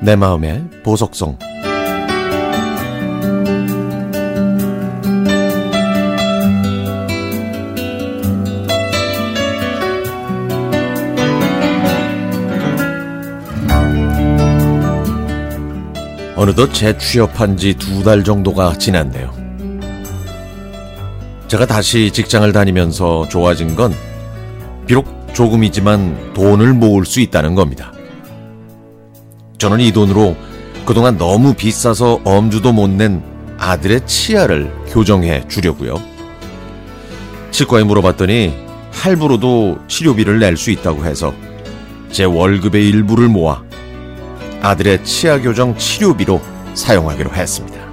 내 마음의 보석성 어느덧 재취업한 지 두 달 정도가 지났네요. 제가 다시 직장을 다니면서 좋아진 건 비록 조금이지만 돈을 모을 수 있다는 겁니다. 저는 이 돈으로 그동안 너무 비싸서 엄주도 못 낸 아들의 치아를 교정해 주려고요. 치과에 물어봤더니 할부로도 치료비를 낼 수 있다고 해서 제 월급의 일부를 모아 아들의 치아 교정 치료비로 사용하기로 했습니다.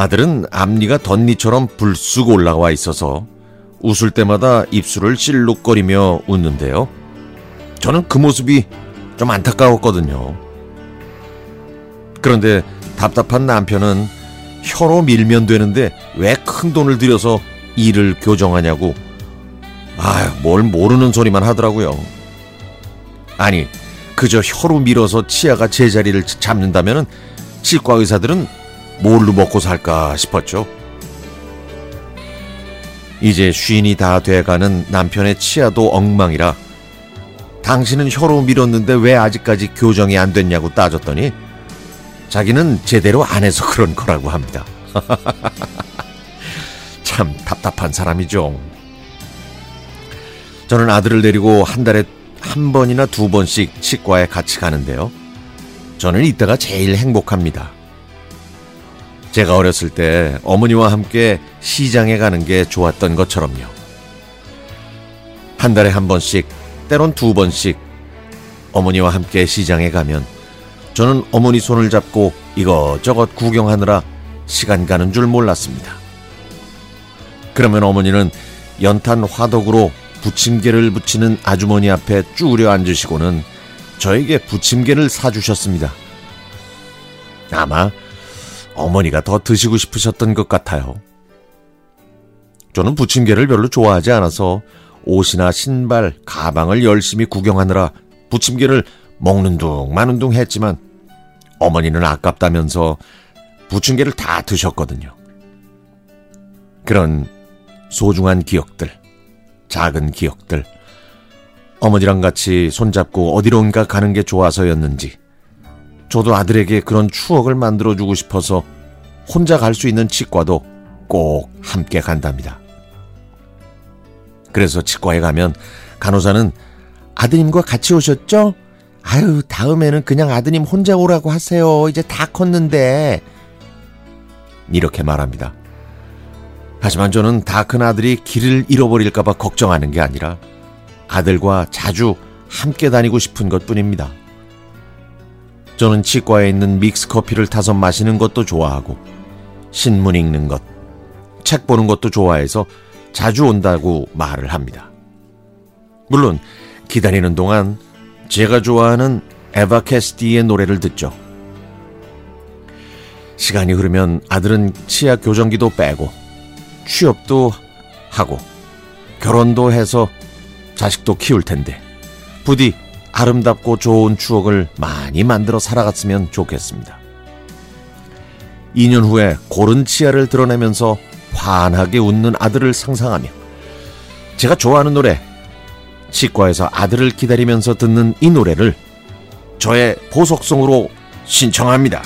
아들은 앞니가 덧니처럼 불쑥 올라와 있어서 웃을 때마다 입술을 실룩거리며 웃는데요. 저는 그 모습이 좀 안타까웠거든요. 그런데 답답한 남편은 혀로 밀면 되는데 왜 큰 돈을 들여서 이를 교정하냐고 아유 뭘 모르는 소리만 하더라고요. 아니 그저 혀로 밀어서 치아가 제자리를 잡는다면 치과 의사들은 뭘로 먹고 살까 싶었죠. 이제 쉰이 다 돼가는 남편의 치아도 엉망이라 당신은 혀로 밀었는데 왜 아직까지 교정이 안 됐냐고 따졌더니 자기는 제대로 안 해서 그런 거라고 합니다. 참 답답한 사람이죠. 저는 아들을 데리고 한 달에 한 번이나 두 번씩 치과에 같이 가는데요. 저는 이때가 제일 행복합니다. 제가 어렸을 때 어머니와 함께 시장에 가는 게 좋았던 것처럼요. 한 달에 한 번씩, 때론 두 번씩 어머니와 함께 시장에 가면 저는 어머니 손을 잡고 이것저것 구경하느라 시간 가는 줄 몰랐습니다. 그러면 어머니는 연탄 화덕으로 부침개를 붙이는 아주머니 앞에 쭈그려 앉으시고는 저에게 부침개를 사주셨습니다. 아마 어머니가 더 드시고 싶으셨던 것 같아요. 저는 부침개를 별로 좋아하지 않아서 옷이나 신발, 가방을 열심히 구경하느라 부침개를 먹는 둥 마는 둥 했지만 어머니는 아깝다면서 부침개를 다 드셨거든요. 그런 소중한 기억들. 작은 기억들. 어머니랑 같이 손잡고 어디론가 가는 게 좋아서였는지, 저도 아들에게 그런 추억을 만들어주고 싶어서 혼자 갈 수 있는 치과도 꼭 함께 간답니다. 그래서 치과에 가면 간호사는 아드님과 같이 오셨죠? 아유, 다음에는 그냥 아드님 혼자 오라고 하세요. 이제 다 컸는데. 이렇게 말합니다. 하지만 저는 다 큰 아들이 길을 잃어버릴까봐 걱정하는 게 아니라 아들과 자주 함께 다니고 싶은 것 뿐입니다. 저는 치과에 있는 믹스 커피를 타서 마시는 것도 좋아하고 신문 읽는 것, 책 보는 것도 좋아해서 자주 온다고 말을 합니다. 물론 기다리는 동안 제가 좋아하는 에바 캐스티의 노래를 듣죠. 시간이 흐르면 아들은 치아 교정기도 빼고 취업도 하고 결혼도 해서 자식도 키울 텐데 부디 아름답고 좋은 추억을 많이 만들어 살아갔으면 좋겠습니다. 2년 후에 고른 치아를 드러내면서 환하게 웃는 아들을 상상하며 제가 좋아하는 노래 치과에서 아들을 기다리면서 듣는 이 노래를 저의 보석성으로 신청합니다.